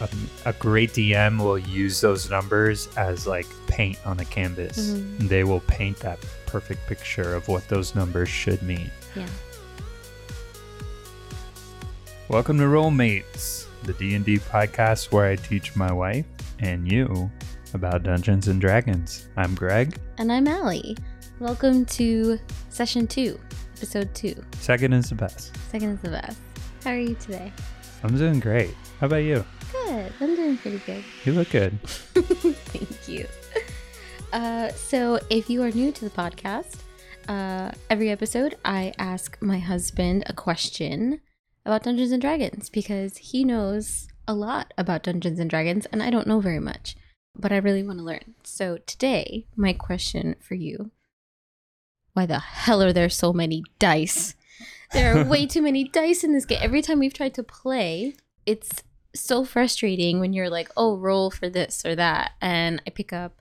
a, a great DM will use those numbers as like paint on a canvas. Mhm. They will paint that perfect picture of what those numbers should mean. Yeah. Welcome to Rollmates, the D&D podcast where I teach my wife and you about Dungeons and Dragons. I'm Greg. And I'm Allie. Welcome to session two, episode two. Second is the best. Second is the best. How are you today? I'm doing great. How about you? Good. I'm doing pretty good. You look good. Thank you. Uh, so, if you are new to the podcast, uh, every episode I ask my husband a question about Dungeons and Dragons because he knows a lot about Dungeons and Dragons and I don't know very much, but I really want to learn. So, today, my question for you why the hell are there so many dice? There are way too many dice in this game. Every time we've tried to play, it's so frustrating when you're like, oh, roll for this or that, and I pick up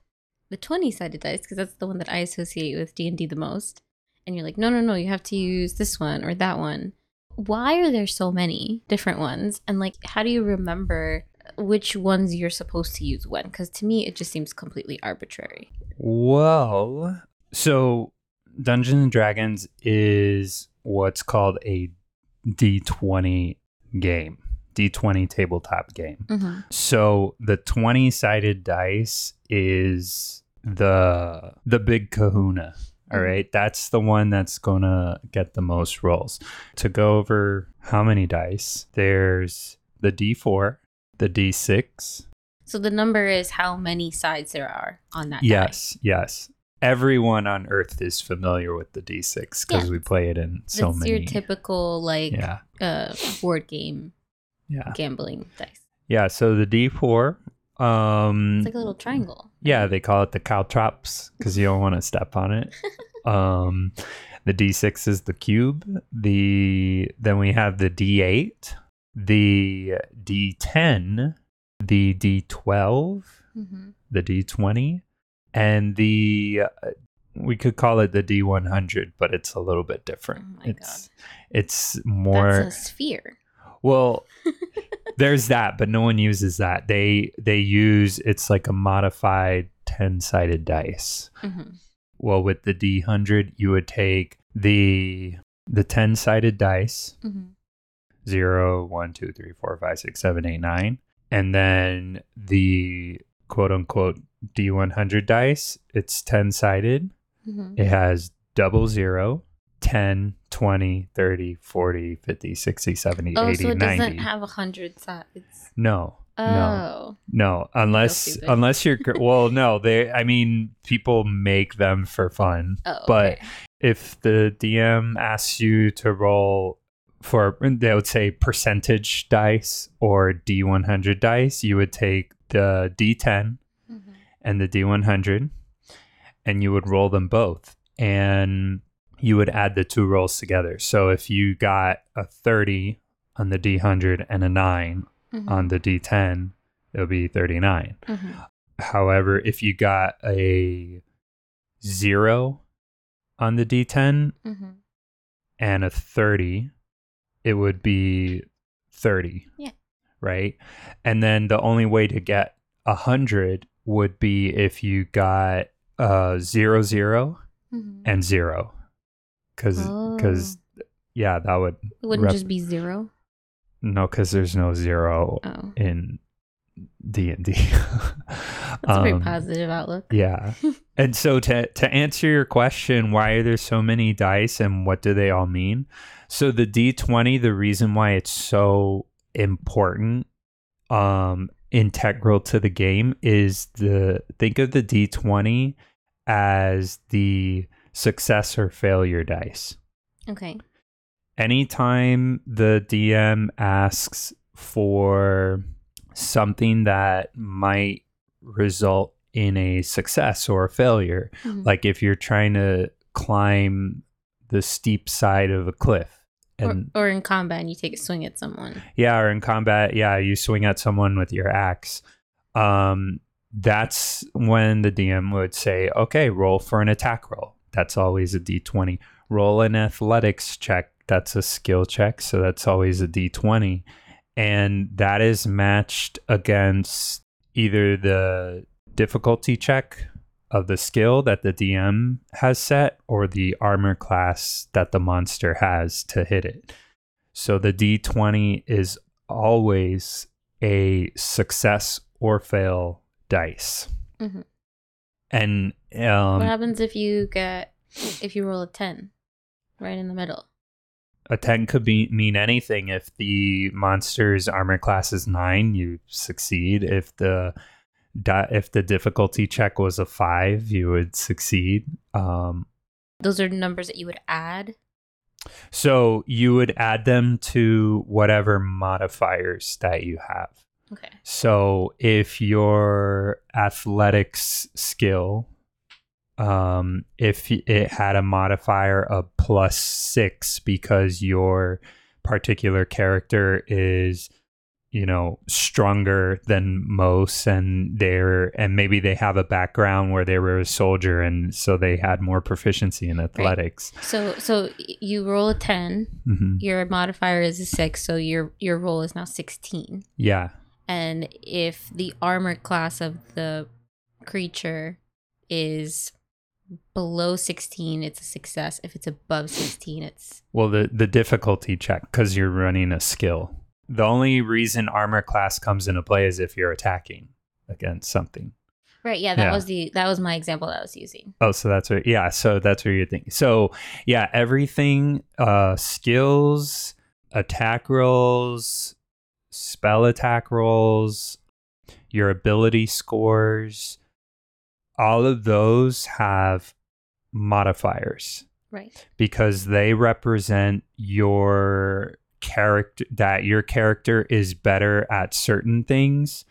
the twenty-sided dice because that's the one that I associate with D and D the most. And you're like, no, no, no, you have to use this one or that one. Why are there so many different ones? And like, how do you remember which ones you're supposed to use when? Because to me, it just seems completely arbitrary. Well, so Dungeons and Dragons is what's called a D20 game, D20 tabletop game. Mm-hmm. So the 20 sided dice is the the big kahuna. All Mhm. right, that's the one that's gonna get the most rolls. To go over how many dice, there's the D4, the D6. So the number is how many sides there are on that. die. Yes, yes. Everyone on Earth is familiar with the D6 because Yeah. we play it in so That's many. your typical like yeah, uh board game yeah, gambling dice. yeah. So the D4. Um, It's like a little triangle. Yeah, they call it the caltrops because you don't want to step on it. um, the D6 is the cube. The then we have the D8, the D10, the D12, Mm-hmm. the D20, and the uh, we could call it the D100, but it's a little bit different. Oh my it's it's more That's a sphere. Well, there's that, but no one uses that. They they use it's like a modified ten sided dice. Mm-hmm. Well, with the D hundred, you would take the the ten sided dice Mm-hmm. zero, one, two, three, four, five, six, seven, eight, nine, and then the quote unquote D one hundred dice. It's ten sided. Mm-hmm. It has double zero. 10, 20, 30, 40, 50, 60, 70, Oh, 80, so it 90. doesn't have a hundred sides. No, no, Oh, no. Unless stupid. unless you're well, no. They, I mean, people make them for fun. oh, But okay. If the DM asks you to roll for, they would say percentage dice or D100 dice, you would take the D10 Mhm. and the D100, and you would roll them both, and you would add the two rolls together. So if you got a 30 on the D100 and a 9 Mhm. on the D10, it'll be 39. Mhm. However, if you got a zero on the D10 Mhm. and a 30, it would be 30. Yeah. Right. And then the only way to get a 100 would be if you got uh, zero, zero, Mhm. and zero. Because, because, yeah, that would, it wouldn't rep- just be zero. no, because there's no zero Oh, in D&D. that's a very Um, positive outlook. Yeah. and so to to answer your question, why are there so many dice and what do they all mean? So the D20, the reason why it's so important, um, integral to the game is the think of the D20 as the success or failure dice Okay. anytime the DM asks for something that might result in a success or a failure, Mhm. like if you're trying to climb the steep side of a cliff and or, or in combat, and you take a swing at someone. yeah, or in combat, yeah, you swing at someone with your axe. Um, that's when the DM would say, okay, roll for an attack roll. That's always a d20. Roll an athletics check. That's a skill check. So that's always a d20. and that is matched against either the difficulty check of the skill that the DM has set or the armor class that the monster has to hit it. So the d20 is always a success or fail dice. Mhm. And um, what happens if you get if you roll a ten, right in the middle? a 10 could be mean anything if the monster's armor class is 9 you succeed if the if the difficulty check was a 5 you would succeed um Those are numbers that you would add. so you would add them to whatever modifiers that you have Okay. so if your athletics skill um if it had a modifier of plus 6 because your particular character is you know stronger than most and they're and maybe they have a background where they were a soldier and so they had more proficiency in athletics So so you roll a ten. Mhm. Your modifier is a six, so your your roll is now sixteen. yeah And if the armor class of the creature is below sixteen, it's a success. If it's above sixteen, it's Well, the the difficulty check because you're running a skill. The only reason armor class comes into play is if you're attacking against something. right. Yeah, that Yeah. was the that was my example that I was using. Oh, so that's what. Yeah, so that's what you're thinking. So yeah, everything, uh, skills, attack rolls, spell attack rolls, your ability scores, all of those have modifiers. Right. because they represent your character that your character is better at certain things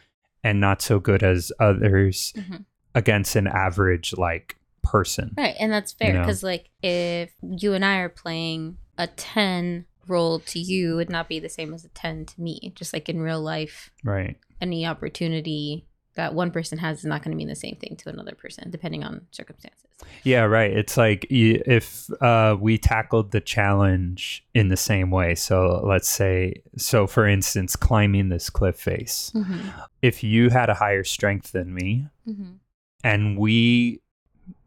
and not so good as others Mhm. against an average like person. Right, and that's fair know? because like if you and I are playing a ten roll to you would not be the same as a ten to me. Just like in real life, Right. any opportunity that one person has is not going to mean the same thing to another person, depending on circumstances. Yeah, right. It's like if uh, we tackled the challenge in the same way. So let's say, so for instance, climbing this cliff face. Mm-hmm. If you had a higher strength than me, Mm-hmm. and we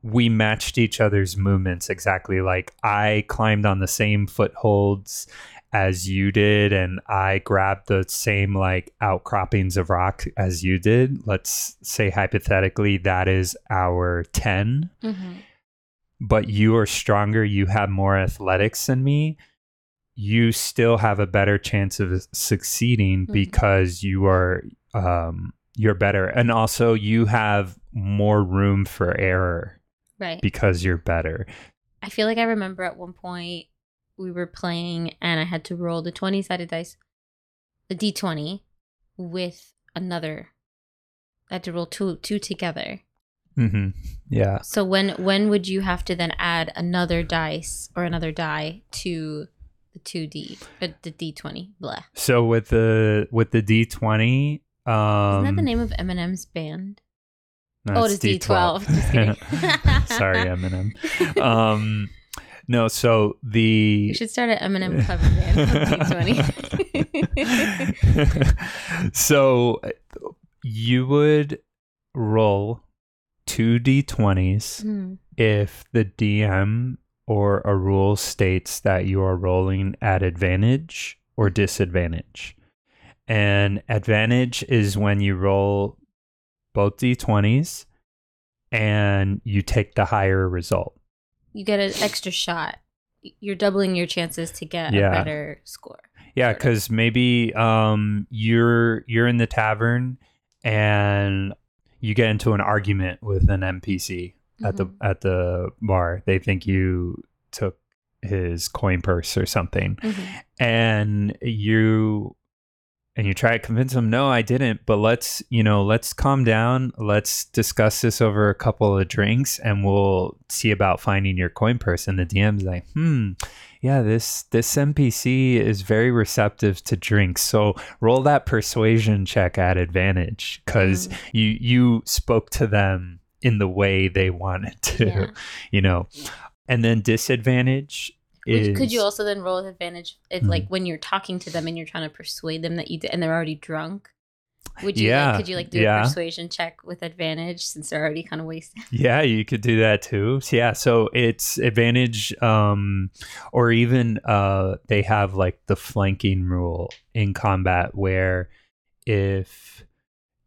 we matched each other's movements exactly like i climbed on the same footholds as you did and i grabbed the same like outcroppings of rock as you did let's say hypothetically that is our 10 Mm-hmm. but you are stronger you have more athletics than me you still have a better chance of succeeding Mhm. because you are um you're better and also you have more room for error Right. because you're better I feel like I remember at one point we were playing and I had to roll the 20 sided dice, the d20, with another. I had to roll two two together. hmm yeah So when when would you have to then add another dice or another die to the 2D, uh, the D20? Blah. so with the with the d20 um Isn't that the name of Eminem's band? no, oh, it's D12. Just kidding. sorry eminem um no so the You should start an Eminem cover band. D20. so you would roll two d20s Hmm. if the DM or a rule states that you are rolling at advantage or disadvantage. And advantage is when you roll both d20s and you take the higher result. You get an extra shot. You're doubling your chances to get Yeah. a better score. Yeah, because maybe um, you're you're in the tavern and you get into an argument with an NPC at the Mhm. at the bar. They think you took his coin purse or something, Mhm. and you and you try to convince them no, I didn't. But let's you know, let's calm down. Let's discuss this over a couple of drinks, and we'll see about finding your coin purse. And the DM's like, hmm. Yeah, this this NPC is very receptive to drinks. So roll that persuasion check at advantage because Mm. you you spoke to them in the way they wanted to Yeah. you know and then disadvantage is could you also then roll with advantage if, Mhm. like, when you're talking to them and you're trying to persuade them that you did, and they're already drunk? Would you? Yeah, Like, could you like do yeah. a persuasion check with advantage since they're already kind of wasted? Yeah, you could do that too. Yeah, so it's advantage um or even uh they have like the flanking rule in combat where if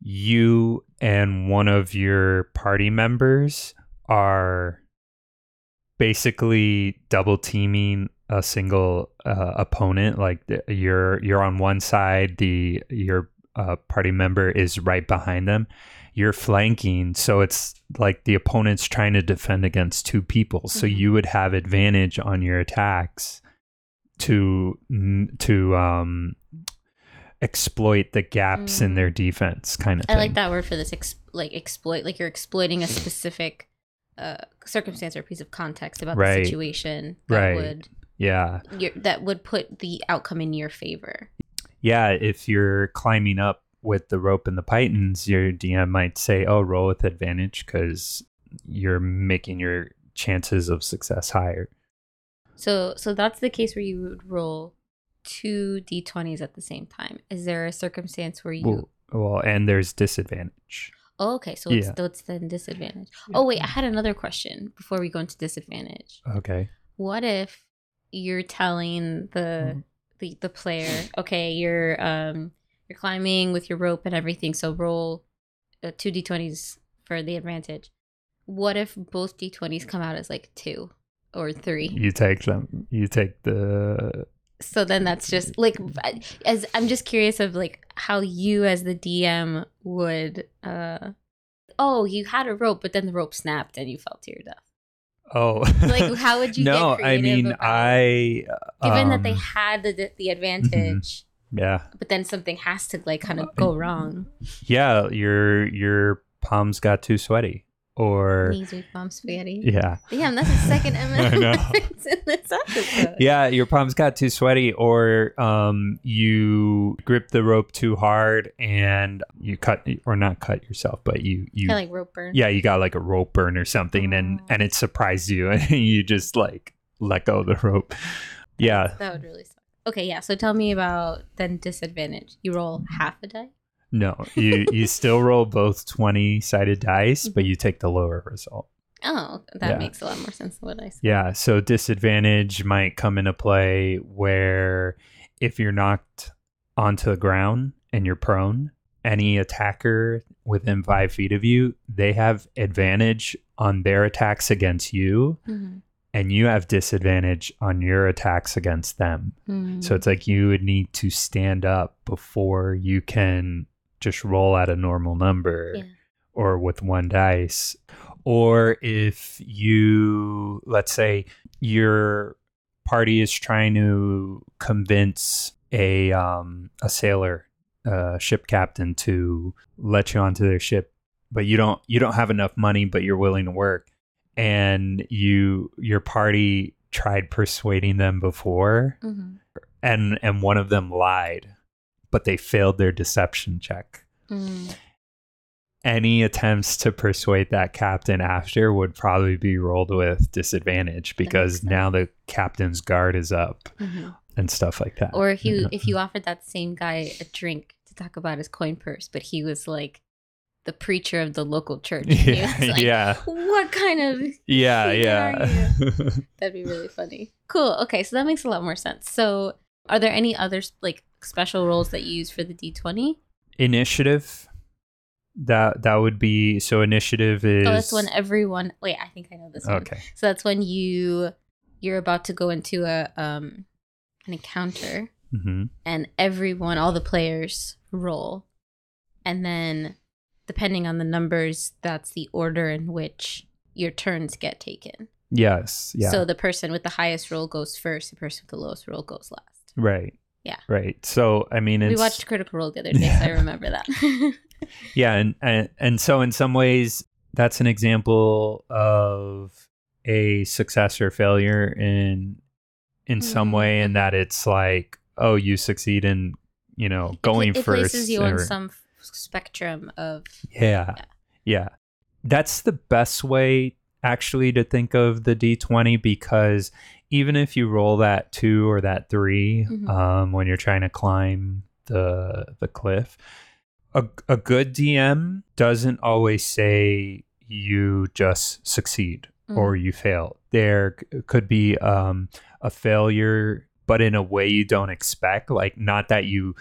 you and one of your party members are basically double teaming a single uh, opponent like the, you're you're on one side the your uh, party member is right behind them you're flanking so it's like the opponent's trying to defend against two people so Mhm. you would have advantage on your attacks to to um exploit the gaps in Mm. their defense kind of I thing like that word for this. Ex- like exploit, like you're exploiting a specific uh, circumstance or piece of context about Right. the situation that Right. would yeah your, that would put the outcome in your favor. yeah if you're climbing up with the rope and the pitons your dm might say oh roll with advantage because you're making your chances of success higher So so that's the case where you would roll two d20s at the same time. Is there a circumstance where you? well, well and there's disadvantage oh, okay, so it's, yeah. so it's then disadvantage. Oh wait, I had another question before we go into disadvantage. okay What if you're telling the Mhm. the, the player, okay, you're um you're climbing with your rope and everything, so roll uh, two d20s for the advantage. What if both d20s come out as like two or three? you take them you take the So then that's just like as I'm just curious of like how you as the DM would uh oh you had a rope but then the rope snapped and you fell to your death. oh Like how would you no i mean i given that they um, had the the advantage yeah but then something has to like kind of go wrong. yeah your your palms got too sweaty or Knees with bomb spaghetti. yeah Damn, that's the second I M know. reference in this episode. yeah your palms got too sweaty or um you grip the rope too hard and you cut or not cut yourself but you you Kind of like rope burn. yeah you got like a rope burn or something and Oh. and it surprised you and you just like let go of the rope yeah That would really suck. Okay, yeah. So tell me about then disadvantage. You roll half a die. No you you still roll both 20 sided dice but you take the lower result Oh, that Yeah. makes a lot more sense than what I said. Yeah, so disadvantage might come into play where if you're knocked onto the ground and you're prone, any attacker within five feet of you, they have advantage on their attacks against you, Mhm. and you have disadvantage on your attacks against them. Mhm. So it's like you would need to stand up before you can just roll at a normal number Yeah. or with one dice. Or if you, let's say, your party is trying to convince a um, a sailor, a ship captain, to let you onto their ship, but you don't you don't have enough money, but you're willing to work, and you your party tried persuading them before, Mhm. and and one of them lied, but they failed their deception check Mm. any attempts to persuade that captain after would probably be rolled with disadvantage because now the captain's guard is up Mhm. and stuff like that. Or if you if you offered that same guy a drink to talk about his coin purse, but he was like the preacher of the local church. yeah, like, yeah, What kind of yeah, yeah. That'd be really funny. Cool. Okay, so that makes a lot more sense. So, are there any other like special rolls that you use for the D twenty? initiative. That that would be so. Initiative is Oh, that's when everyone. Wait, I think I know this one. okay. So that's when you you're about to go into a um an encounter, hmm and everyone, all the players roll, and then depending on the numbers, that's the order in which your turns get taken. Yes. Yeah. So the person with the highest roll goes first. The person with the lowest roll goes last. Right. Yeah. Right. So I mean, we watched Critical Role the other day, so I remember that. yeah and, and and so in some ways that's an example of a success or failure in in some mm-hmm. way in that it's like oh you succeed in you know going it, it first places you on some spectrum of yeah Yeah. yeah that's the best way actually to think of the d20 because even if you roll that two or that 3 Mhm. um, when you're trying to climb the the cliff, a a good DM doesn't always say you just succeed or you fail. There could be um, a failure, but in a way you don't expect. Like not that you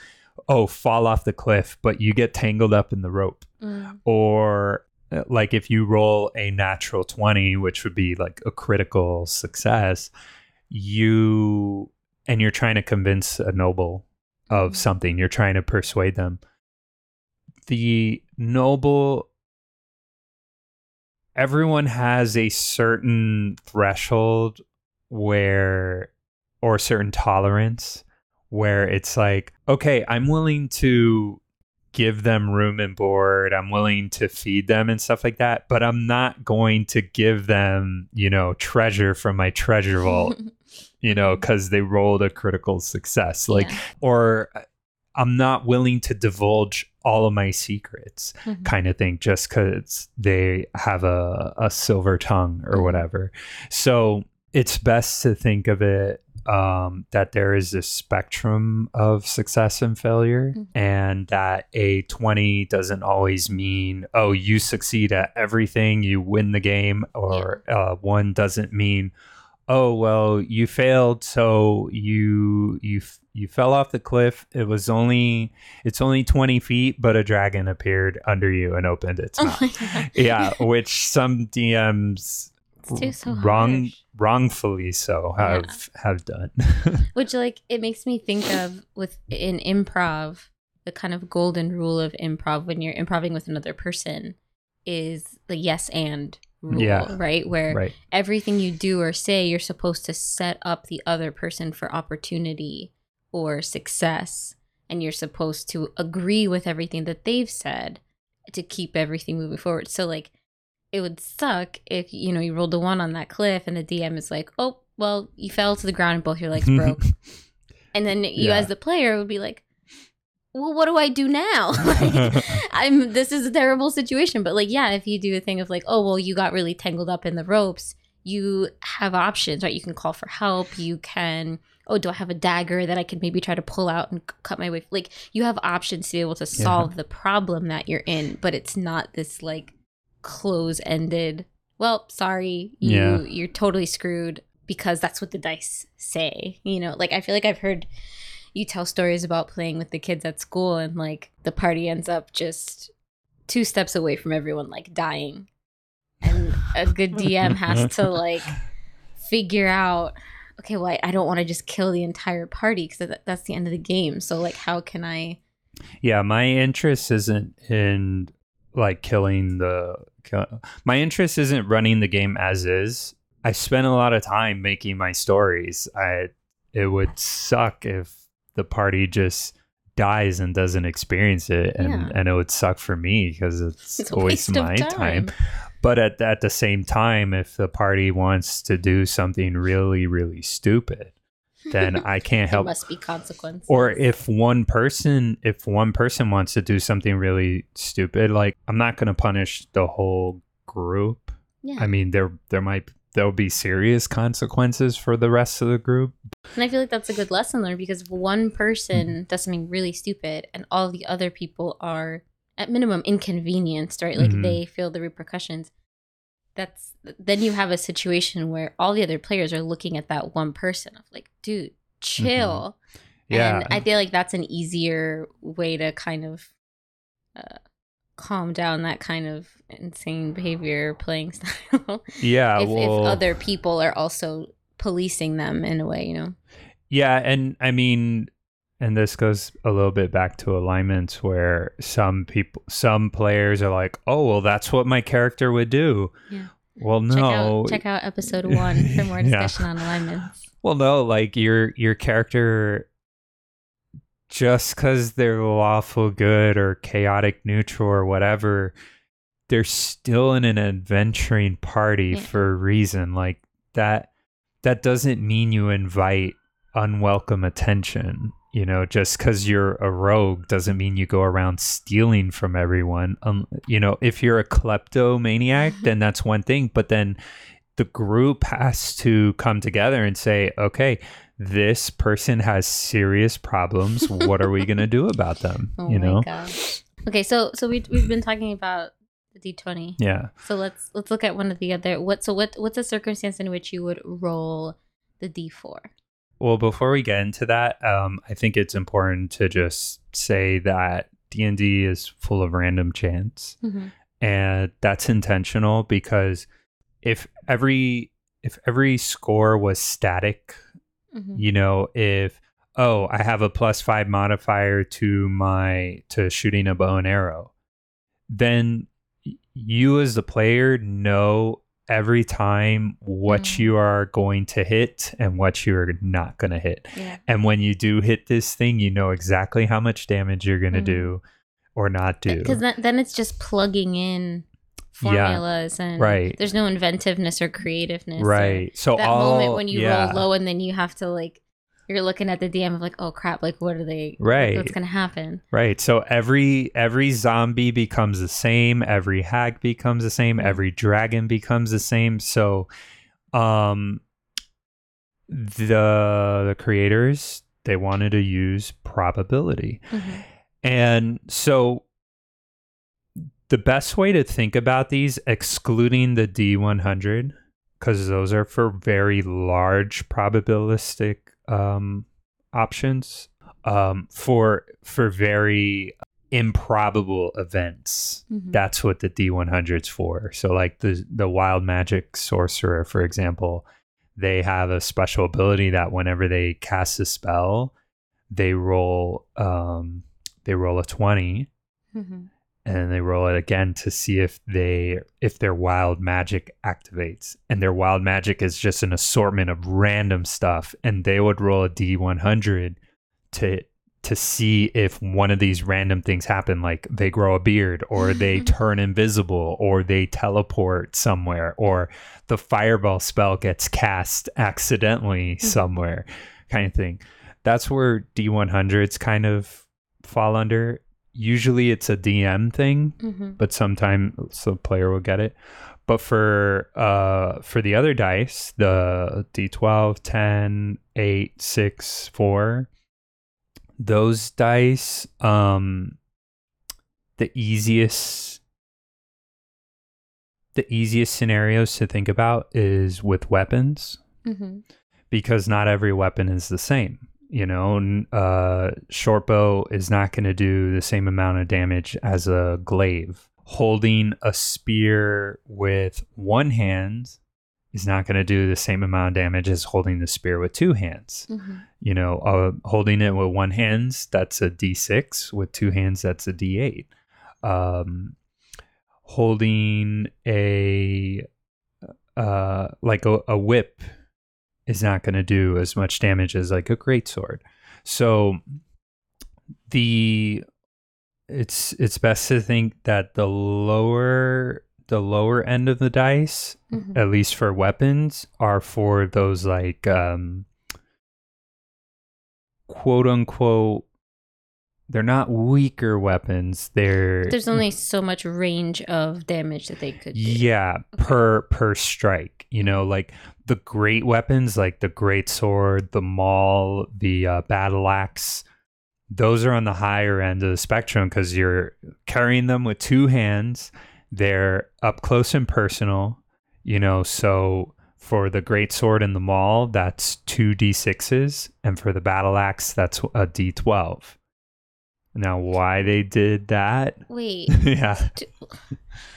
oh fall off the cliff, but you get tangled up in the rope Mm. or uh, like if you roll a natural 20 which would be like a critical success you and you're trying to convince a noble of Mhm. something. You're trying to persuade them. The noble everyone has a certain threshold where or certain tolerance where it's like okay i'm willing to give them room and board. I'm willing to feed them and stuff like that but i'm not going to give them you know treasure from my treasure vault you know because they rolled a critical success like Yeah. or uh, i'm not willing to divulge all of my secrets Mhm. kind of thing just because they have a, a silver tongue or Mhm. whatever so it's best to think of it um, that there is a spectrum of success and failure Mhm. and that a 20 doesn't always mean oh you succeed at everything you win the game or uh, one doesn't mean oh well you failed so you you you fell off the cliff. It was only it's only 20 feet but a dragon appeared under you and opened its Oh mouth. yeah which some dms so wrong harsh. wrongfully so Yeah. have have done. Which like it makes me think of with in improv, the kind of golden rule of improv when you're improving with another person is the yes and rule, Yeah. right? Where right everything you do or say, you're supposed to set up the other person for opportunity or success. And you're supposed to agree with everything that they've said to keep everything moving forward. So, like, it would suck if, you know, you rolled a one on that cliff and the DM is like, oh, well, you fell to the ground and both your legs broke. and then you, Yeah. as the player, would be like, well, what do I do now? Like, I'm this is a terrible situation. But like, yeah, if you do a thing of like, oh well, you got really tangled up in the ropes, you have options, right? You can call for help. You can, oh, do I have a dagger that I could maybe try to pull out and cut my way? Like, you have options to be able to solve the problem that you're in, but it's not this like close ended. Well, sorry, you Yeah. you're totally screwed because that's what the dice say. You know, like I feel like I've heard you tell stories about playing with the kids at school and like the party ends up just two steps away from everyone like dying and a good dm has to like figure out okay well i, I don't want to just kill the entire party because that, that's the end of the game so like how can i Yeah, my interest isn't in like killing the. Kill, my interest isn't running the game as is. I spent a lot of time making my stories. I it would suck if the party just dies and doesn't experience it, and Yeah. and it would suck for me because it's, it's always waste my time. time, But at at the same time, if the party wants to do something really really stupid, then I can't help must be consequences. Or if one person if one person wants to do something really stupid like i'm not going to punish the whole group. Yeah. I mean there there might there'll be serious consequences for the rest of the group and i feel like that's a good lesson learned because if one Mm-hmm. person does something really stupid and all the other people are at minimum inconvenienced right like Mhm. they feel the repercussions that's then you have a situation where all the other players are looking at that one person of like dude chill Mm-hmm. yeah and i feel like that's an easier way to kind of uh, calm down that kind of insane behavior playing style. Yeah if, well if other people are also policing them in a way you know? Yeah and i mean and this goes a little bit back to alignments where some people some players are like oh well that's what my character would do. Yeah. well check no. out check out episode one for more Yeah. discussion on alignments. Well, no, like your your character, just because they're lawful good or chaotic neutral or whatever, they're still in an adventuring party Yeah. for a reason. Like that, that doesn't mean you invite unwelcome attention. You know, just because you're a rogue doesn't mean you go around stealing from everyone. Um, you know, if you're a kleptomaniac, then that's one thing. But then the group has to come together and say, okay, this person has serious problems. what are we going to do about them? Oh you know? gosh. Okay, so so we we've been talking about the D twenty. Yeah. So let's let's look at one of the other. What so what what's a circumstance in which you would roll the D four? Well, before we get into that, um, I think it's important to just say that D and D is full of random chance, Mm-hmm. and that's intentional because if every if every score was static, Mm-hmm. you know, if oh, I have a plus five modifier to my to shooting a bow and arrow, then you as the player know every time what Mm. you are going to hit and what you're not going to hit. Yeah. And when you do hit this thing, you know exactly how much damage you're going to Mhm. do or not do. Because then, then it's just plugging in Yeah. formulas and Right. there's no inventiveness or creativeness. or right. So that all moment when you yeah. roll low and then you have to like you're looking at the DM of like, oh crap, like what are they Right. what's gonna happen? Right. So every every zombie becomes the same, every hag becomes the same, every dragon becomes the same. So um the the creators they wanted to use probability. Mhm. And so the best way to think about these excluding the D100 cuz those are for very large probabilistic um options um for for very improbable events Mhm. that's what the D100's for. So like the the wild magic sorcerer for example, they have a special ability that whenever they cast a spell, they roll um they roll a 20 Mhm. And they roll it again to see if they if their wild magic activates. And their wild magic is just an assortment of random stuff and they would roll a d100 to to see if one of these random things happen like they grow a beard or they turn invisible or they teleport somewhere or the fireball spell gets cast accidentally hmm. somewhere kind of thing. That's where d100s kind of fall under usually it's a dm thing Mhm. but sometimes the player will get it but for uh for the other dice the d12 10 8 6 4 those dice um the easiest the easiest scenarios to think about is with weapons Mhm. because not every weapon is the same. You know, uh, short bow is not going to do the same amount of damage as a glaive. Holding a spear with one hand is not going to do the same amount of damage as holding the spear with two hands. Mhm. You know, uh, holding it with one hand, that's a d6. With two hands, that's a d8. Um, holding a uh, like a, a whip is not going to do as much damage as like a great sword. So the it's it's best to think that the lower the lower end of the dice, Mhm. at least for weapons, are for those like um quote unquote they're not weaker weapons. They're There's only so much range of damage that they could do. yeah, per per strike. You know, like the great weapons, like the great sword, the maul, the uh, battle axe. Those are on the higher end of the spectrum because you're carrying them with two hands. They're up close and personal. You know, so for the great sword and the maul, that's two d6s, and for the battle axe, that's a d12. Now, why they did that? Wait, yeah.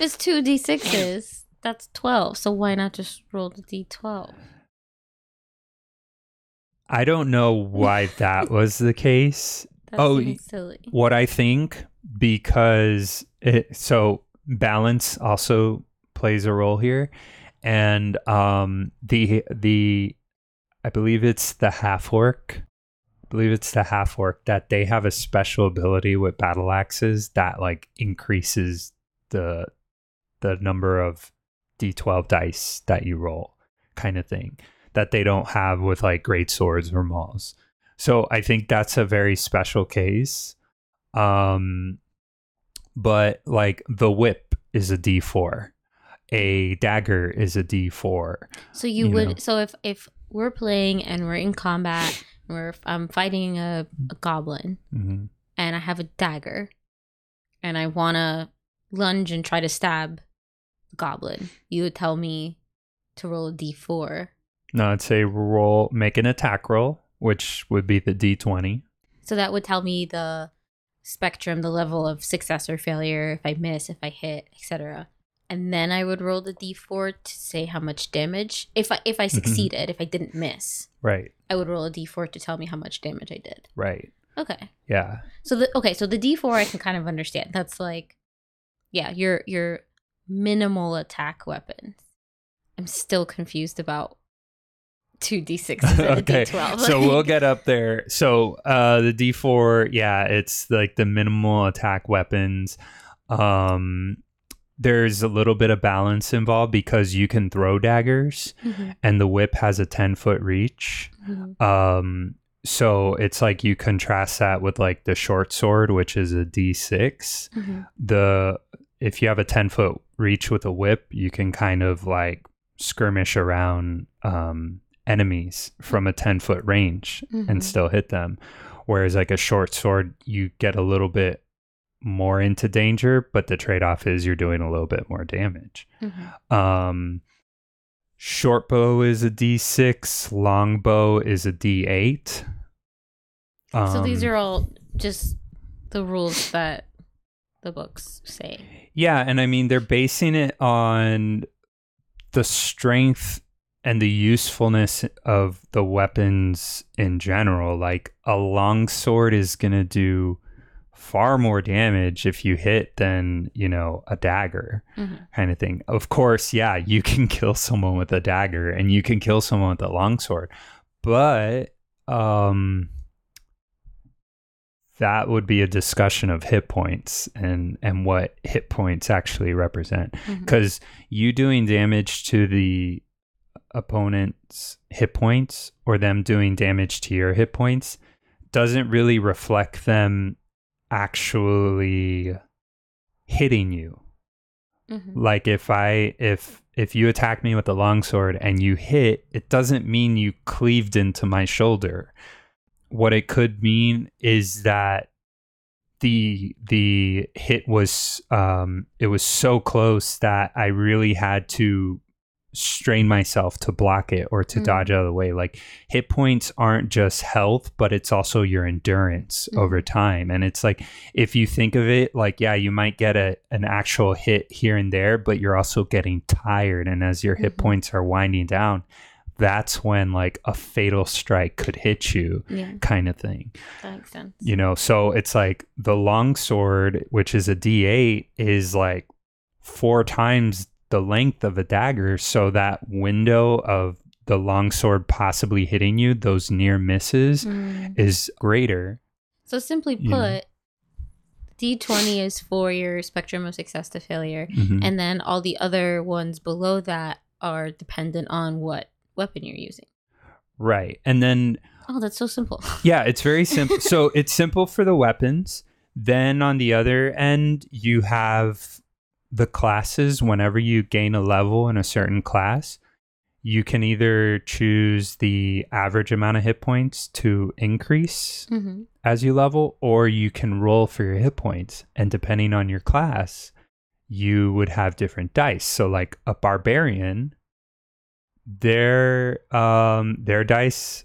it's two d sixes. That's twelve. So why not just roll the d twelve? I don't know why that was the case. That Oh, silly. What I think because it so balance also plays a role here and um the the I believe it's the half orc believe it's the half orc that they have a special ability with battle axes that like increases the the number of d12 dice that you roll kind of thing that they don't have with like great swords or mauls. So I think that's a very special case. Um but like the whip is a d4 a dagger is a D4. So you, You would know. so if if we're playing and we're in combat, we're I'm fighting a, a goblin Mhm. and I have a dagger, and I want to lunge and try to stab the goblin, you would tell me to roll a d4. No, I'd say roll, make an attack roll, which would be the D20. So that would tell me the spectrum, the level of success or failure, if I miss, if I hit, etc. And then I would roll the d4 to say how much damage. If I if I succeeded, if I didn't miss, Right, I would roll a d4 to tell me how much damage I did. right. Okay. Yeah. So the okay, so the D4 I can kind of understand. That's like yeah, your your minimal attack weapons. I'm still confused about two D6s and a okay. D12. so we'll get up there. So uh the D4, yeah, it's like the minimal attack weapons. Um there's a little bit of balance involved because you can throw daggers Mhm, and the whip has a 10 foot reach. mhm, Um so it's like you contrast that with like the short sword, which is a D6. mhm. the if you have a 10 foot reach with a whip you can kind of like skirmish around um, enemies from a 10 foot range and still hit them whereas like a short sword you get a little bit more into danger but the trade-off is you're doing a little bit more damage Mhm. um short bow is a d6 long bow is a d8 Um, so these Um, are all just the rules that the books say. Yeah, and I mean they're basing it on the strength and the usefulness of the weapons in general. Like a long sword is going to do far more damage if you hit than, you know, a dagger Mhm. kind of thing. Of course, yeah, you can kill someone with a dagger and you can kill someone with a long sword. But um that would be a discussion of hit points and and what hit points actually represent because you doing damage to the opponent's hit points or them doing damage to your hit points doesn't really reflect them actually hitting you Mhm. like if i if if you attack me with a longsword and you hit it doesn't mean you cleaved into my shoulder what it could mean is that the the hit was um it was so close that i really had to strain myself to block it or to Mm. dodge out of the way like hit points aren't just health but it's also your endurance Mhm. over time and it's like if you think of it like yeah you might get a an actual hit here and there but you're also getting tired and as your hit Mhm. points are winding down that's when like a fatal strike could hit you Yeah, kind of thing that makes sense. you know so it's like the long sword which is a d8 is like four times the length of a dagger so that window of the long sword possibly hitting you those near misses Mm. is greater So simply put, D20 is for your spectrum of success to failure, Mhm. and then all the other ones below that are dependent on what weapon you're using. right and then Oh, that's so simple. Yeah, it's very simple. so it's simple for the weapons. Then on the other end, you have the classes. Whenever you gain a level in a certain class, you can either choose the average amount of hit points to increase hmm as you level, or you can roll for your hit points. And depending on your class, you would have different dice. So, like a barbarian, their um their dice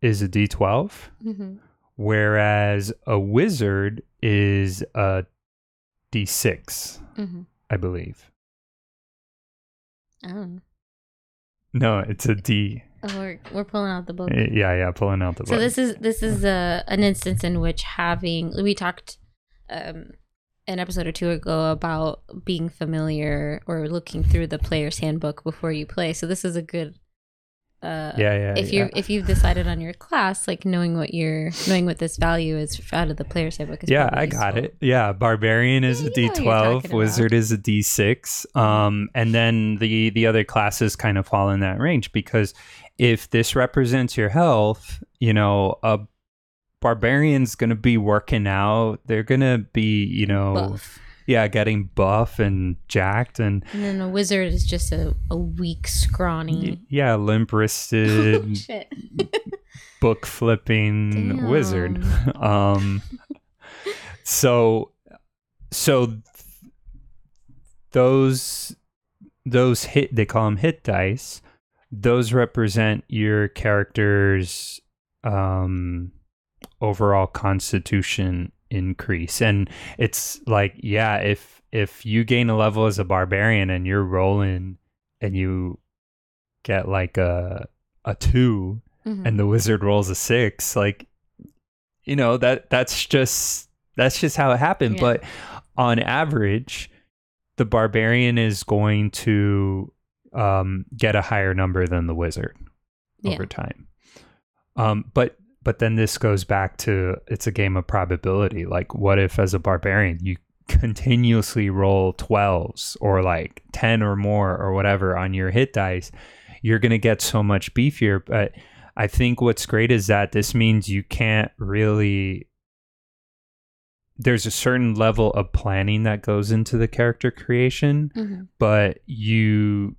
is a d12 hmm whereas a wizard is a d6 hmm i believe Oh, no it's a d oh we're, we're pulling out the book. Eh, yeah yeah pulling out the book. So this is this is a an instance in which having we talked um an episode or two ago about being familiar or looking through the player's handbook before you play. So this is a good uh yeah yeah if yeah. you if you've decided on your class, like knowing what you're knowing what this value is out of the player's handbook is yeah i got useful. it yeah barbarian is Yeah, a you know what you're d12 talking wizard is a d6 um and then the the other classes kind of fall in that range because if this represents your health you know a barbarian's gonna be working out they're gonna be you know Buff. Yeah, getting buff and jacked and And then a wizard is just a, a weak, scrawny. yeah, limp Oh, wristed, shit. book flipping wizard. Um, so, so th- those those hit they call them hit dice. Those represent your character's um, overall constitution increase, and it's like yeah, if if you gain a level as a barbarian and you're rolling and you get like a a two Mhm. and the wizard rolls a six like you know that that's just that's just how it happened Yeah. but on average the barbarian is going to um, get a higher number than the wizard Yeah. over time um, but but then this goes back to it's a game of probability like what if as a barbarian you continuously roll 12s or like 10 or more or whatever on your hit dice you're going to get so much beefier but i think what's great is that this means you can't really there's a certain level of planning that goes into the character creation Mhm. but you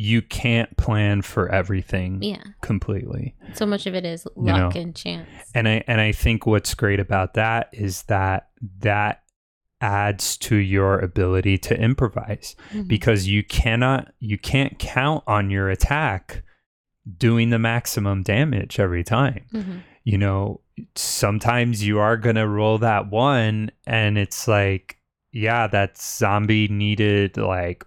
you can't plan for everything Yeah. completely So much of it is You luck know. and chance. and i and i think what's great about that is that that adds to your ability to improvise Mhm. because you cannot you can't count on your attack doing the maximum damage every time Mhm. you know sometimes you are going to roll that one and it's like yeah that zombie needed like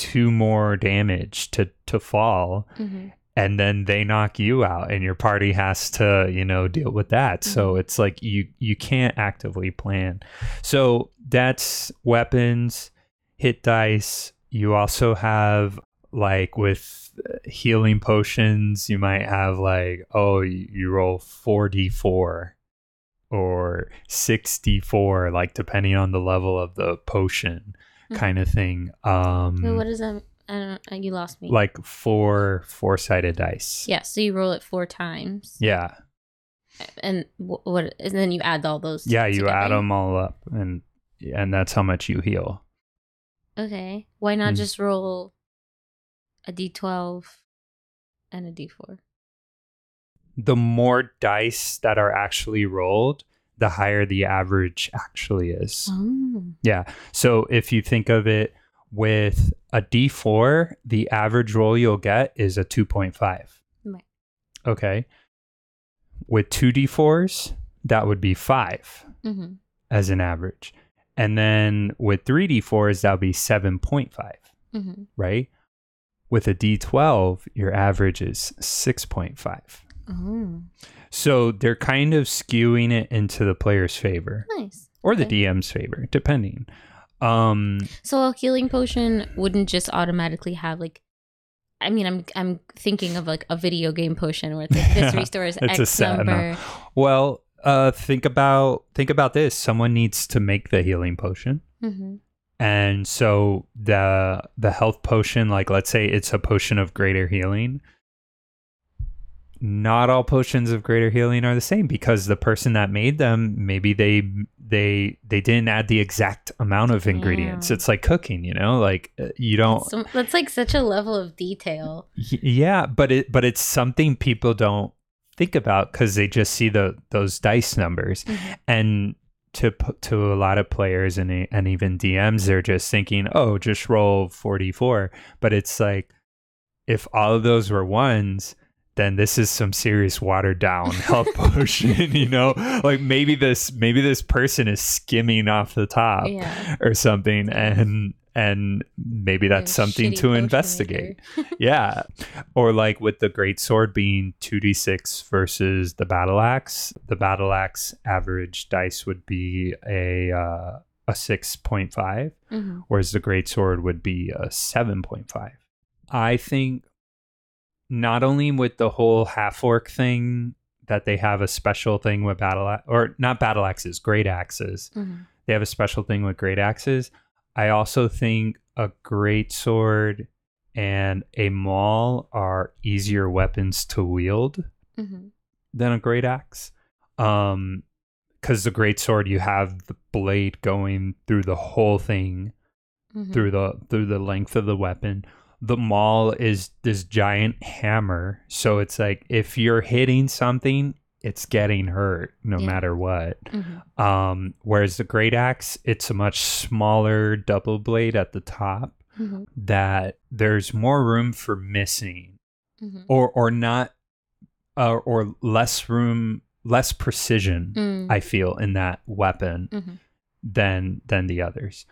two more damage to to fall Mhm. and then they knock you out and your party has to you know deal with that so Mhm. it's like you you can't actively plan so that's weapons hit dice you also have like with uh, healing potions you might have like oh you, roll 4d4 or 6d4 like depending on the level of the potion. Kind of thing um Wait, what is that? I don't. uh, You lost me. like four four-sided dice yeah. So you roll it four times. yeah And wh- what? And then you add all those. yeah you add them all up and and that's how much you heal Okay. Why not Mm. just roll a d12 and a d4? the more dice that are actually rolled the higher the average actually is Oh. yeah so if you think of it with a d4 the average roll you'll get is a 2.5 Right. okay with two d4s that would be five Mm-hmm. as an average and then with 3d4s that would be 7.5 Mm-hmm. right? With a D12, your average is 6.5. Oh. So they're kind of skewing it into the player's favor Nice. or the DM's favor, depending. Um, So a healing potion wouldn't just automatically have like. I mean, I'm I'm thinking of like a video game potion where it's like this restores It's X a set, number. well, uh, think about think about this. Someone needs to make the healing potion. Mm-hmm. And so the the health potion, like let's say it's a potion of greater healing. Not all potions of greater healing are the same because the person that made them, maybe they they they didn't add the exact amount of ingredients. Yeah. It's like cooking, you know, like uh, you don't. So, that's like such a level of detail. Yeah, but it but it's something people don't think about because they just see the those dice numbers Mhm. and to to a lot of players and and even DMs they're just thinking oh just roll 44 but it's like if all of those were ones then this is some serious watered down health potion you know like maybe this maybe this person is skimming off the top Yeah. or something and and maybe that's something to investigate yeah. Or like with the great sword being 2d6 versus the battle axe. The battle axe average dice would be a uh, a 6.5 Mhm. whereas the great sword would be a 7.5. I think not only with the whole half orc thing that they have a special thing with battle or not battle axes, great axes Mhm. they have a special thing with great axes. I also think a great sword and a maul are easier weapons to wield Mhm. than a great axe. Um, because the great sword, you have the blade going through the whole thing Mhm. through the through the length of the weapon. The maul is this giant hammer, so it's like if you're hitting something, it's getting hurt no Yeah. matter what. Mhm. Um, whereas the great axe, it's a much smaller double blade at the top Mhm. that there's more room for missing Mhm. or or not uh, or less room less precision Mm. I feel in that weapon Mhm. than than the others.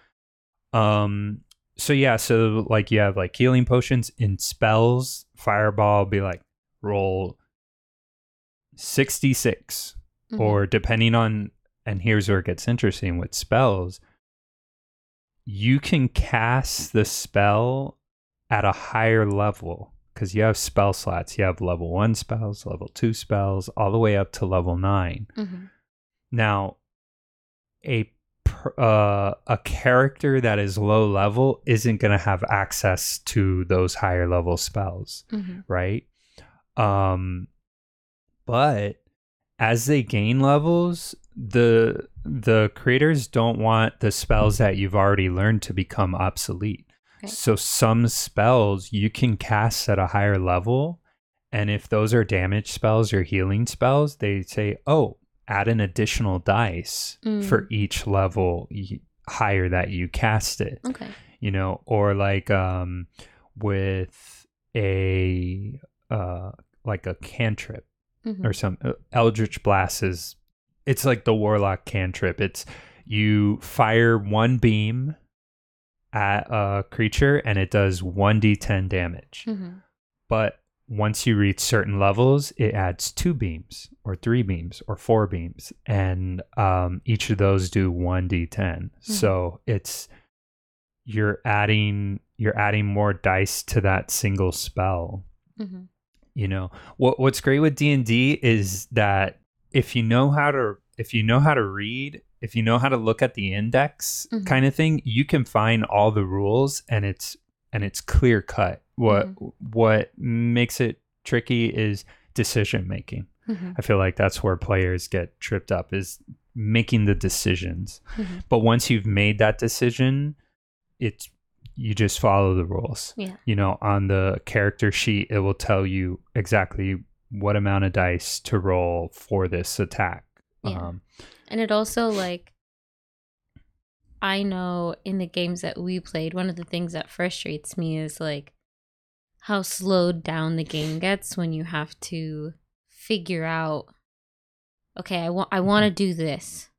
Um so yeah, so like you have like healing potions in spells, fireball be like roll 66 Mhm. or depending on and here's where it gets interesting with spells you can cast the spell at a higher level because you have spell slots you have level 1 spells level 2 spells all the way up to level 9 Mhm. now a uh, a character that is low level isn't going to have access to those higher level spells Mhm. right? Um, but as they gain levels, the the creators don't want the spells that you've already learned to become obsolete. Okay. So some spells you can cast at a higher level, and if those are damage spells or healing spells, they say, "Oh, add an additional dice for Mm. each level higher that you cast it." Okay. you know, or like um with a uh like a cantrip Mhm. or some uh, Eldritch Blast is it's like the warlock cantrip. It's you fire one beam at a creature and it does 1d10 damage. Mhm. But once you reach certain levels, it adds two beams or three beams or four beams and um each of those do 1d10. So it's you're adding you're adding more dice to that single spell Mhm. you know what what's great with d&d is that if you know how to if you know how to read if you know how to look at the index Mhm. kind of thing you can find all the rules and it's and it's clear cut what what makes it tricky is decision making Mhm. i feel like that's where players get tripped up is making the decisions Mhm. but once you've made that decision it's you just follow the rules Yeah. you know on the character sheet it will tell you exactly what amount of dice to roll for this attack Yeah. um And it also like I know in the games that we played, one of the things that frustrates me is like how slowed down the game gets when you have to figure out okay, I want I want to do this.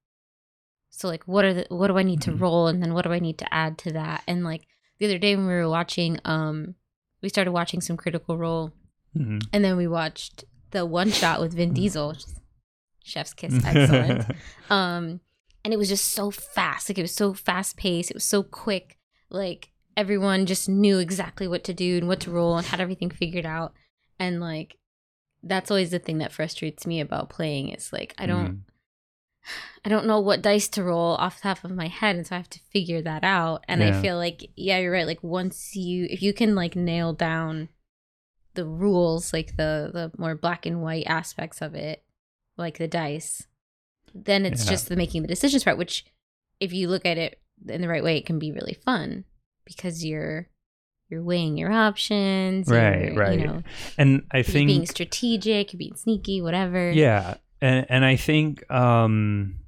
So like what are the what do I need to Mhm. roll and then what do I need to add to that? And like the other day when we were watching um we started watching some critical role mhm. and then we watched the one shot with Vin Diesel. Chef's kiss, excellent um and it was just so fast like it was so fast paced it was so quick like everyone just knew exactly what to do and what to roll and had everything figured out. And like that's always the thing that frustrates me about playing is like i don't Mhm. i don't know what dice to roll off the top of my head and so i have to figure that out. And i feel like yeah you're right like once you if you can like nail down the rules like the the more black and white aspects of it like the dice then it's Yeah. just the making the decisions part which if you look at it in the right way it can be really fun because you're you're weighing your options Right, right. you know and i think being strategic you're being sneaky whatever Yeah, and and I think um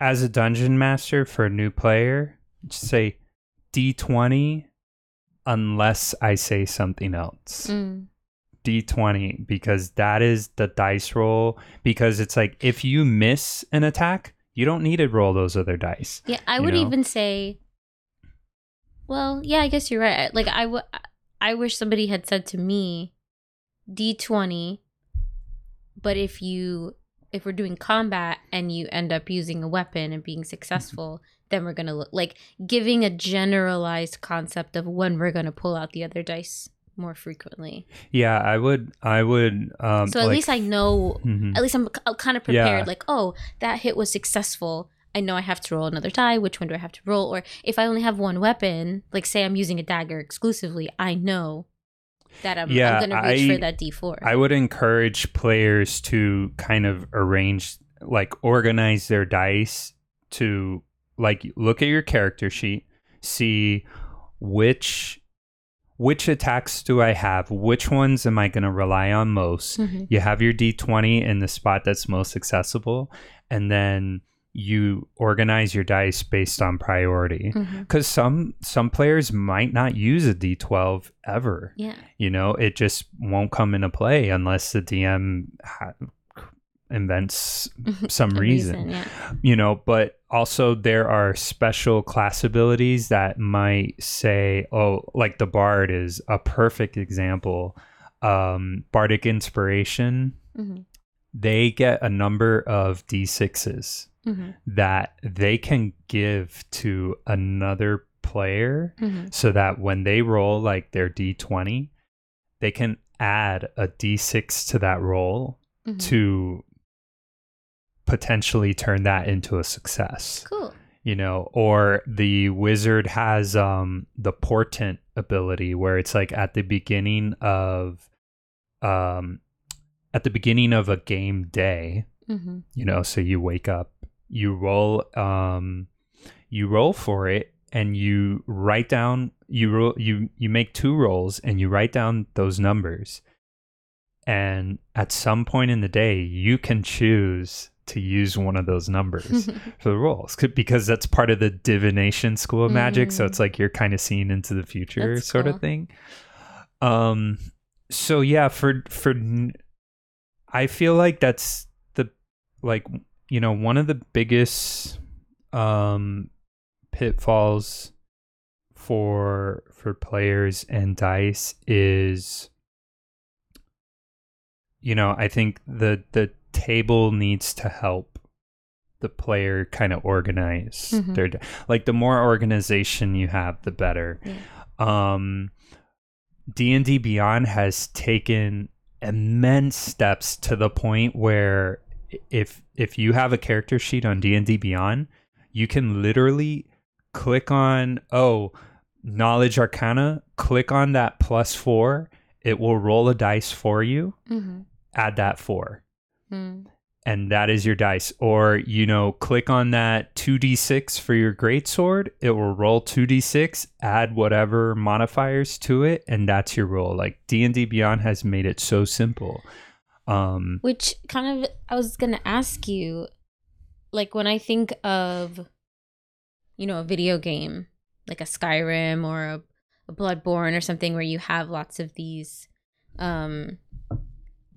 as a dungeon master for a new player, just say D twenty unless I say something else. Mm, D twenty because that is the dice roll. Because it's like if you miss an attack, you don't need to roll those other dice. yeah i would know? even say well yeah i guess you're right like i would i wish somebody had said to me d20 but if you if we're doing combat and you end up using a weapon and being successful then we're gonna look like giving a generalized concept of when we're gonna pull out the other dice more frequently Yeah, I would. I would. Um, so at like- least i know Mhm. at least i'm kind of prepared Yeah. like oh that hit was successful i know i have to roll another die which one do i have to roll or if i only have one weapon like say i'm using a dagger exclusively i know that i'm, Yeah, I'm gonna reach I- for that d4 I would encourage players to kind of arrange like organize their dice to like look at your character sheet, see which which attacks do I have? Which ones am I going to rely on most? Mhm. You have your d20 in the spot that's most accessible and then you organize your dice based on priority. Mhm. Cuz some some players might not use a d12 ever. Yeah. You know, it just won't come into play unless the DM ha- invents some A reason Yeah. you know but also there are special class abilities that might say oh like the bard is a perfect example um bardic inspiration Mhm. they get a number of d6s Mhm. that they can give to another player Mhm. so that when they roll like their d20 they can add a d6 to that roll Mhm. to potentially turn that into a success. Cool. you know or the wizard has um the portent ability where it's like at the beginning of um at the beginning of a game day hmm you know so you wake up you roll um you roll for it and you write down you roll you you make two rolls and you write down those numbers. And at some point in the day you can choose to use one of those numbers for the rolls because that's part of the divination school of magic so Mm. it's like you're kind of seeing into the future That's sort cool. of thing um so yeah for for i feel like that's the like you know one of the biggest um pitfalls for for players and dice is you know i think the the table needs to help the player kind of organize Mhm. their like the more organization you have the better. Um d&d beyond has taken immense steps to the point where if if you have a character sheet on d&d beyond you can literally click on oh knowledge arcana click on that plus four it will roll a dice for you. Hmm add that four Mm. and that is your dice. Or, you know, click on that 2d6 for your greatsword. It will roll 2d6, add whatever modifiers to it, and that's your roll. Like D&D Beyond has made it so simple. Um Which kind of, I was going to ask you, like when I think of, you know, a video game, like a Skyrim or a, a Bloodborne or something where you have lots of these, um,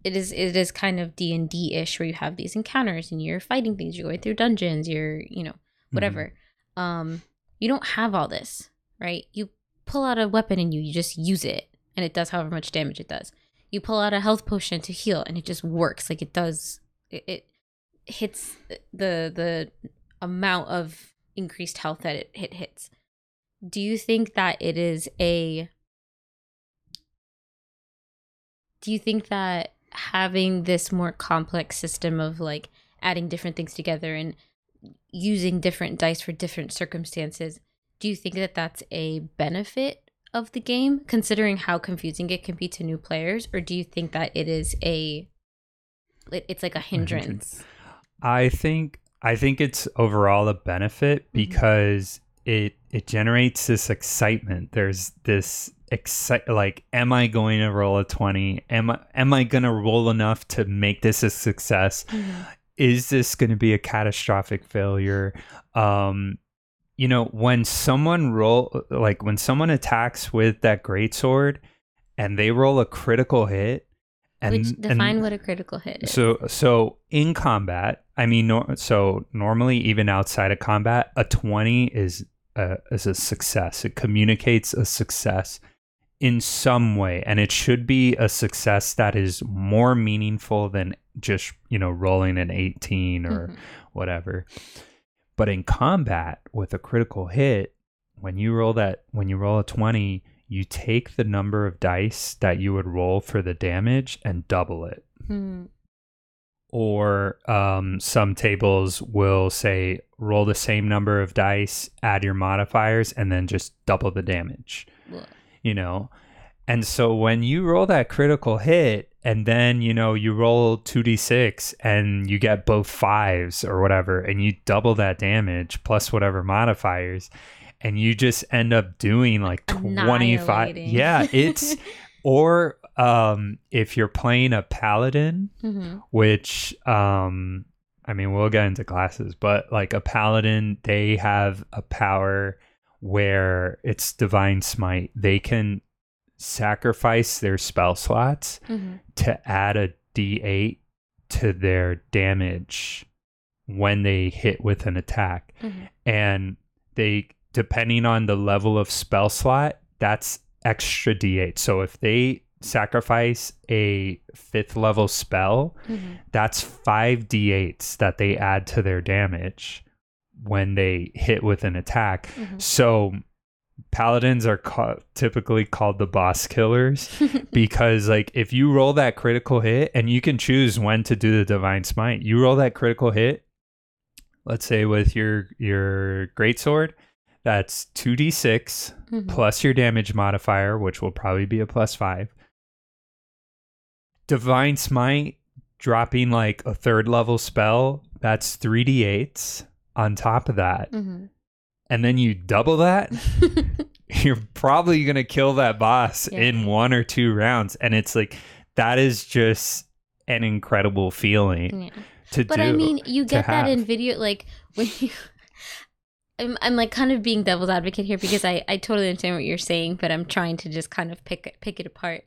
it is it is kind of D and D ish where you have these encounters and you're fighting things, you're going through dungeons, you're you know whatever. Um, you don't have all this, right? You pull out a weapon and you, you just use it, and it does however much damage it does. You pull out a health potion to heal, and it just works like it does. It, it hits the the amount of increased health that it, it hits. Do you think that it is a? Do you think that having this more complex system of like adding different things together and using different dice for different circumstances, do you think that that's a benefit of the game, considering how confusing it can be to new players, or do you think that it is a, it's like a hindrance? I think I think it's overall a benefit mm-hmm. because it it generates this excitement. There's this excite like am I going to roll a 20? Am I am I going to roll enough to make this a success? is this going to be a catastrophic failure um you know when someone roll like when someone attacks with that great sword and they roll a critical hit and, Which define and what a critical hit is. so so in combat i mean so normally even outside of combat a 20 is a, is a success it communicates a success in some way and it should be a success that is more meaningful than just you know rolling an 18 or Mhm. whatever but in combat with a critical hit when you roll that when you roll a 20 you take the number of dice that you would roll for the damage and double it Hmm. or um, some tables will say roll the same number of dice add your modifiers and then just double the damage you know? And so when you roll that critical hit and then you know you roll 2d6 and you get both fives or whatever and you double that damage plus whatever modifiers and you just end up doing like 25 yeah it's or um if you're playing a paladin hmm which um I mean we'll get into classes, but like a paladin, they have a power where it's divine smite. They can sacrifice their spell slots hmm to add a d8 to their damage when they hit with an attack. hmm And they depending on the level of spell slot, that's extra d8. So if they sacrifice a fifth level spell, hmm that's five d8s that they add to their damage when they hit with an attack. Mhm. So paladins are ca- typically called the boss killers because like if you roll that critical hit and you can choose when to do the divine smite. You roll that critical hit, let's say with your your greatsword, that's 2d6 Mhm. plus your damage modifier, which will probably be a plus five. Divine Smite dropping like a third level spell, that's 3d8s on top of that. Mhm. And then you double that, you're probably going to kill that boss Yeah. in one or two rounds. And it's like, that is just an incredible feeling Yeah. to But do. I mean, you get that in video, like when you. I'm, I'm like kind of being devil's advocate here because I, I totally understand what you're saying, but I'm trying to just kind of pick it- pick it apart.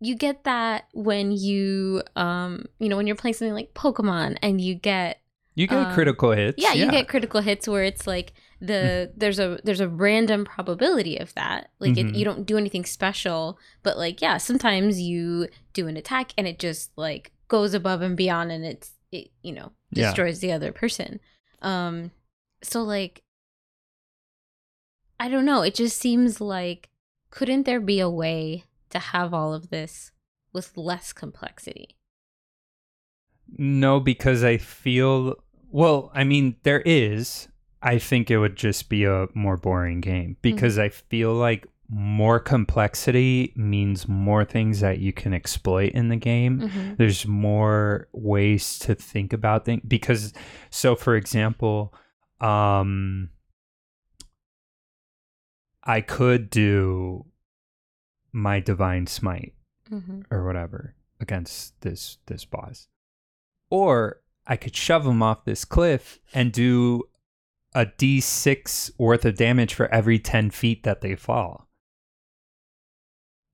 You get that when you um you know when you're playing something like Pokemon and you get you get um, critical hits. yeah, you get critical hits where it's like the there's a there's a random probability of that like Mhm. it, you don't do anything special but like yeah sometimes you do an attack and it just like goes above and beyond and it's it you know Yeah. destroys the other person um so like i don't know it just seems like couldn't there be a way to have all of this with less complexity No, because I feel well, I mean, there is. I think it would just be a more boring game because I feel like more complexity means more things that you can exploit in the game. mm-hmm. There's more ways to think about things because so for example, um I could do my divine smite Mm-hmm. or whatever against this this boss. Or I could shove him off this cliff and do a d6 worth of damage for every 10 feet that they fall.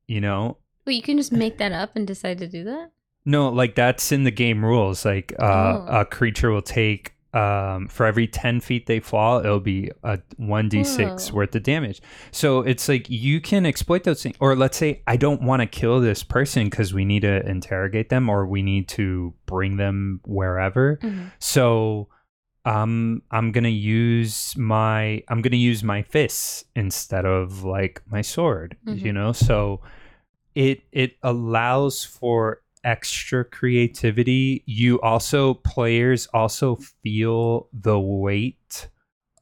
You know? but you can just make that up and decide to do that No, like that's in the game rules. Like uh, Oh. a creature will take um, for every 10 feet they fall, it'll be a 1d6 Whoa. worth of damage. So it's like you can exploit those things. Or let's say, I don't want to kill this person because we need to interrogate them or we need to bring them wherever. Mhm. So um, I'm gonna use my I'm gonna use my fists instead of like my sword. Mhm. You know, so it it allows for extra creativity. You also players also feel the weight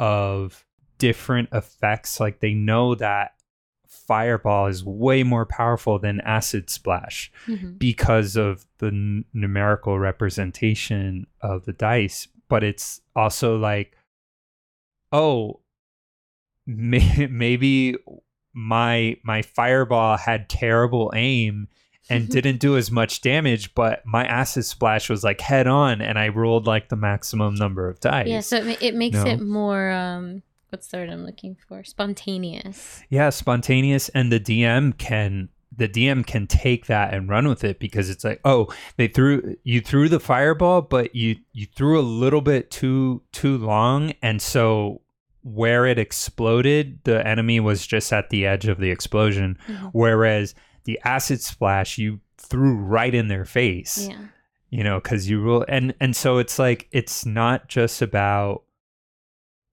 of different effects. Like they know that fireball is way more powerful than acid splash Mhm. because of the n- numerical representation of the dice but it's also like oh may- maybe my my fireball had terrible aim and didn't do as much damage but my acid splash was like head on and i rolled like the maximum number of dice Yeah, so it, it makes it more um what's the word I'm looking for? Spontaneous. yeah spontaneous and the dm can the dm can take that and run with it because it's like oh they threw you threw the fireball but you you threw a little bit too too long and so where it exploded the enemy was just at the edge of the explosion Mhm. whereas the acid splash you threw right in their face Yeah. you know because you rule and and so it's like it's not just about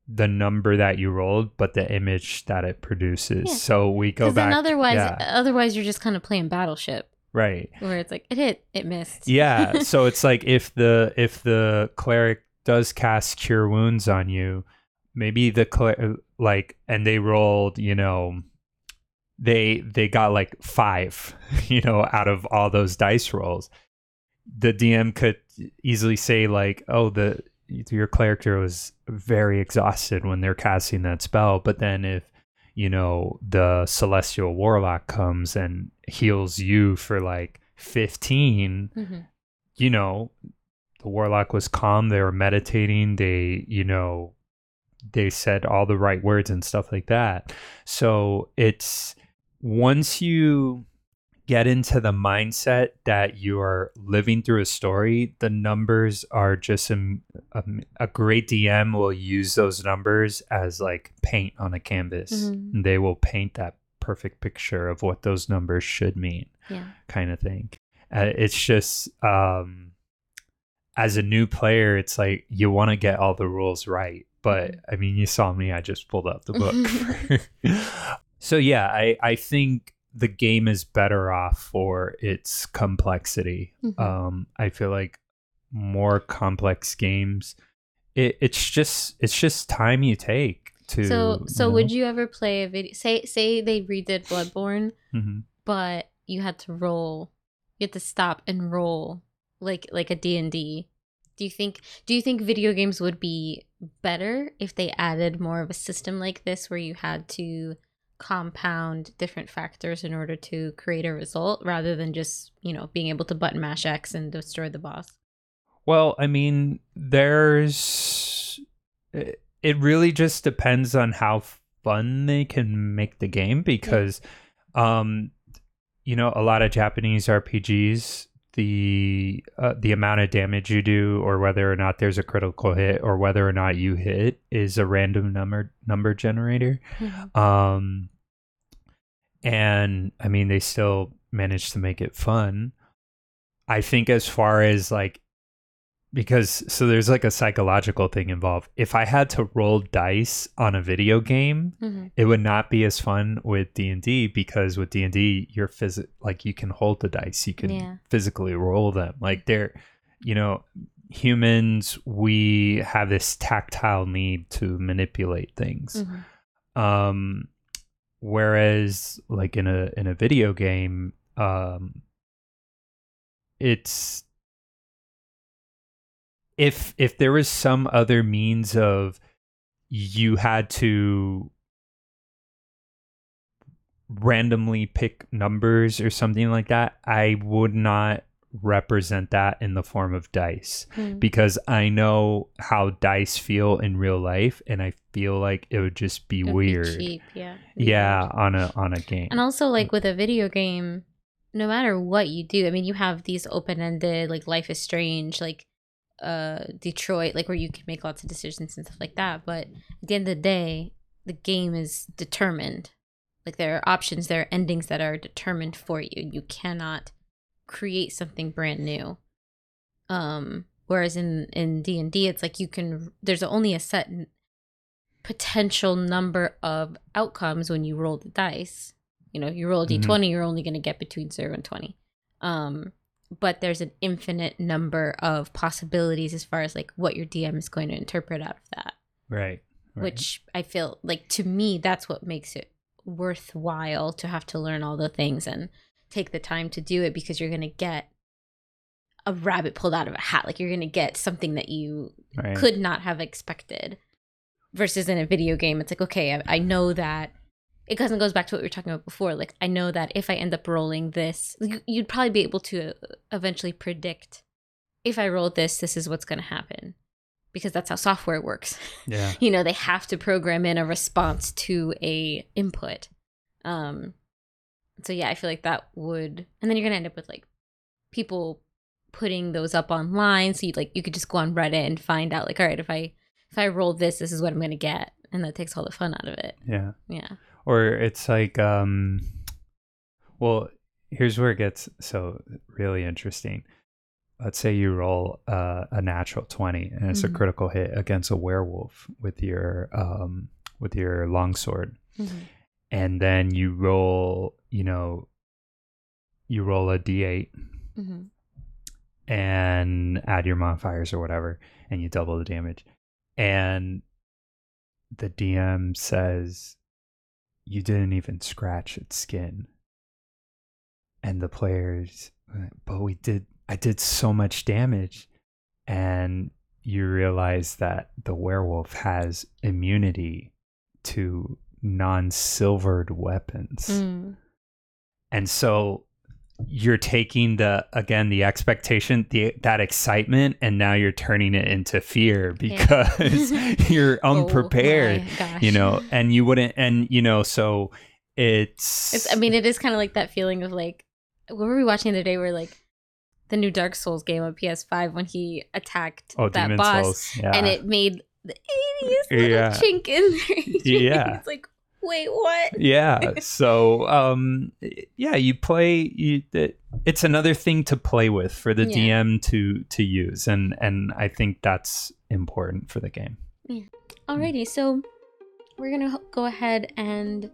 the number that you rolled but the image that it produces Yeah. so we go back otherwise yeah, otherwise you're just kind of playing battleship right where it's like it hit, it missed. yeah so it's like if the if the cleric does cast cure wounds on you maybe the cler- like and they rolled you know they they got like five, you know, out of all those dice rolls. The DM could easily say like, "Oh, the your character was very exhausted when they're casting that spell," but then if you know the celestial warlock comes and heals you for like 15 Mhm. you know the warlock was calm they were meditating they you know they said all the right words and stuff like that so it's once you get into the mindset that you are living through a story the numbers are just a, a, a great dm will use those numbers as like paint on a canvas Mhm. and they will paint that perfect picture of what those numbers should mean Yeah. kind of thing. Uh, it's just um, as a new player, it's like you want to get all the rules right. But Mhm. I mean, you saw me; I just pulled up the book. so yeah, I I think the game is better off for its complexity. Mhm. Um, I feel like more complex games. It, it's just it's just time you take to. So so would you ever play a video say say they redid Bloodborne, Mhm. but you had to roll you had to stop and roll like like a D&D. Do you think do you think video games would be better if they added more of a system like this where you had to compound different factors in order to create a result rather than just, you know, being able to button mash X and destroy the boss? Well, I mean, there's. It it really just depends on how fun they can make the game because, um, you know, a lot of Japanese RPGs, the uh, the amount of damage you do, or whether or not there's a critical hit, or whether or not you hit, is a random number number generator. Um, and I mean, they still managed to make it fun. I think as far as like, because so there's like a psychological thing involved. If I had to roll dice on a video game, Mhm. it would not be as fun with D and D because with D and D, you're phys- like you can hold the dice, you can Yeah. physically roll them. Like they're, you know, humans we have this tactile need to manipulate things Mhm. um whereas like in a in a video game um it's if if there was some other means of you had to randomly pick numbers or something like that i would not represent that in the form of dice Mhm. because I know how dice feel in real life, and I feel like it would just be It would weird. cheap, yeah. Yeah, weird. on a on a game. And also, like with a video game, no matter what you do, I mean, you have these open ended, like Life is Strange, like uh Detroit, like where you can make lots of decisions and stuff like that. But at the end of the day, the game is determined. Like there are options, there are endings that are determined for you. You cannot create something brand new. Um, whereas in in D and D, it's like you can. There's only a set potential number of outcomes when you roll the dice. You know, you roll a Mhm. d20, you're only going to get between 0 and 20. Um, but there's an infinite number of possibilities as far as like what your DM is going to interpret out of that, right, right. which I feel like to me, that's what makes it worthwhile to have to learn all the things and take the time to do it because you're going to get a rabbit pulled out of a hat. Like you're going to get something that you right. could not have expected versus in a video game it's like okay i, I know that it kind of goes back to what we were talking about before like i know that if i end up rolling this you, you'd probably be able to eventually predict if i roll this this is what's going to happen. Because that's how software works. Yeah, you know they have to program in a response to a input. Um so yeah i feel like that would and then you're gonna end up with like people putting those up online so you like you could just go on reddit and find out like all right if i if i roll this this is what i'm gonna get. And that takes all the fun out of it. Yeah. yeah Or it's like, um, well, here's where it gets so really interesting. Let's say you roll uh, a natural twenty, and it's Mhm. a critical hit against a werewolf with your um with your longsword. and then you roll, you know, you roll a d8 hmm and add your modifiers or whatever, and you double the damage. And the DM says you didn't even scratch its skin. And the players, but we did, I did so much damage. And you realize that the werewolf has immunity to non silvered weapons. Mm. And so you're taking the again the expectation the that excitement and now you're turning it into fear because you're oh unprepared Oh you know and you wouldn't and you know so it's, It's, I mean, it is kind of like that feeling of like, what were we watching the other day where like the new Dark Souls game on PS5 when he attacked oh that demon boss yeah and it made the ittiest little Yeah. chink in there. Yeah. It's like, wait, what? yeah so um yeah you play you it, it's another thing to play with for the Yeah. dm to to use and and i think that's important for the game yeah. Alrighty, so we're gonna go ahead and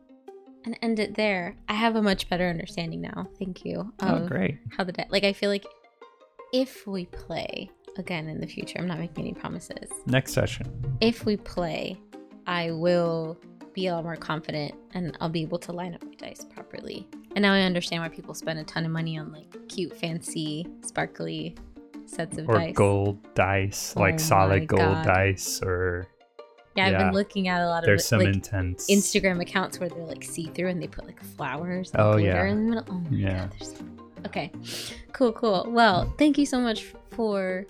and end it there. I have a much better understanding now. Thank you. oh great How the de- like I feel like if we play again in the future, I'm not making any promises. next session If we play, I will be a lot more confident and I'll be able to line up my dice properly. And now I understand why people spend a ton of money on like cute, fancy, sparkly sets of dice or dice. gold dice Oh like solid gold God. dice or Yeah, I've been looking at a lot of there's some like intense Instagram accounts where they're like see through and they put like flowers and Oh, yeah. in the middle. Oh my Yeah. god, Okay. Cool, cool. Well, thank you so much for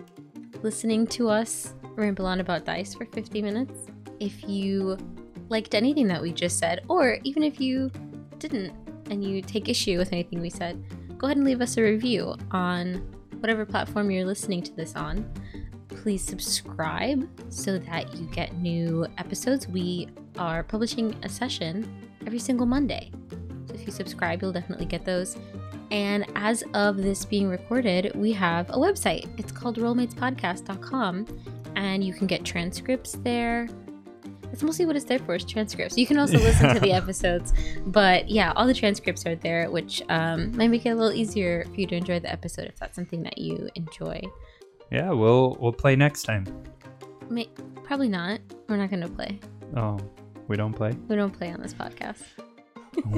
listening to us ramble on about dice for 50 minutes. If you liked anything that we just said, or even if you didn't and you take issue with anything we said, go ahead and leave us a review on whatever platform you're listening to this on. Please subscribe so that you get new episodes. We are publishing a session every single Monday. So if you subscribe, you'll definitely get those. And as of this being recorded, we have a website. It's called rollmatespodcast.com, and you can get transcripts there. That's mostly what it's there for is transcripts. You can also listen to the episodes, but yeah, all the transcripts are there, which um, might make it a little easier for you to enjoy the episode if that's something that you enjoy. yeah we'll we'll play next time May- probably not. We're not going to play. oh we don't play We don't play on this podcast.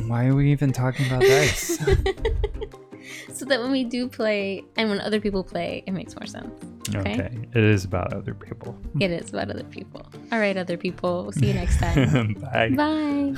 why are we even talking about dice so that when we do play and when other people play, it makes more sense. Okay. okay it is about other people It is about other people. All right, other people. We'll see you next time. bye Bye.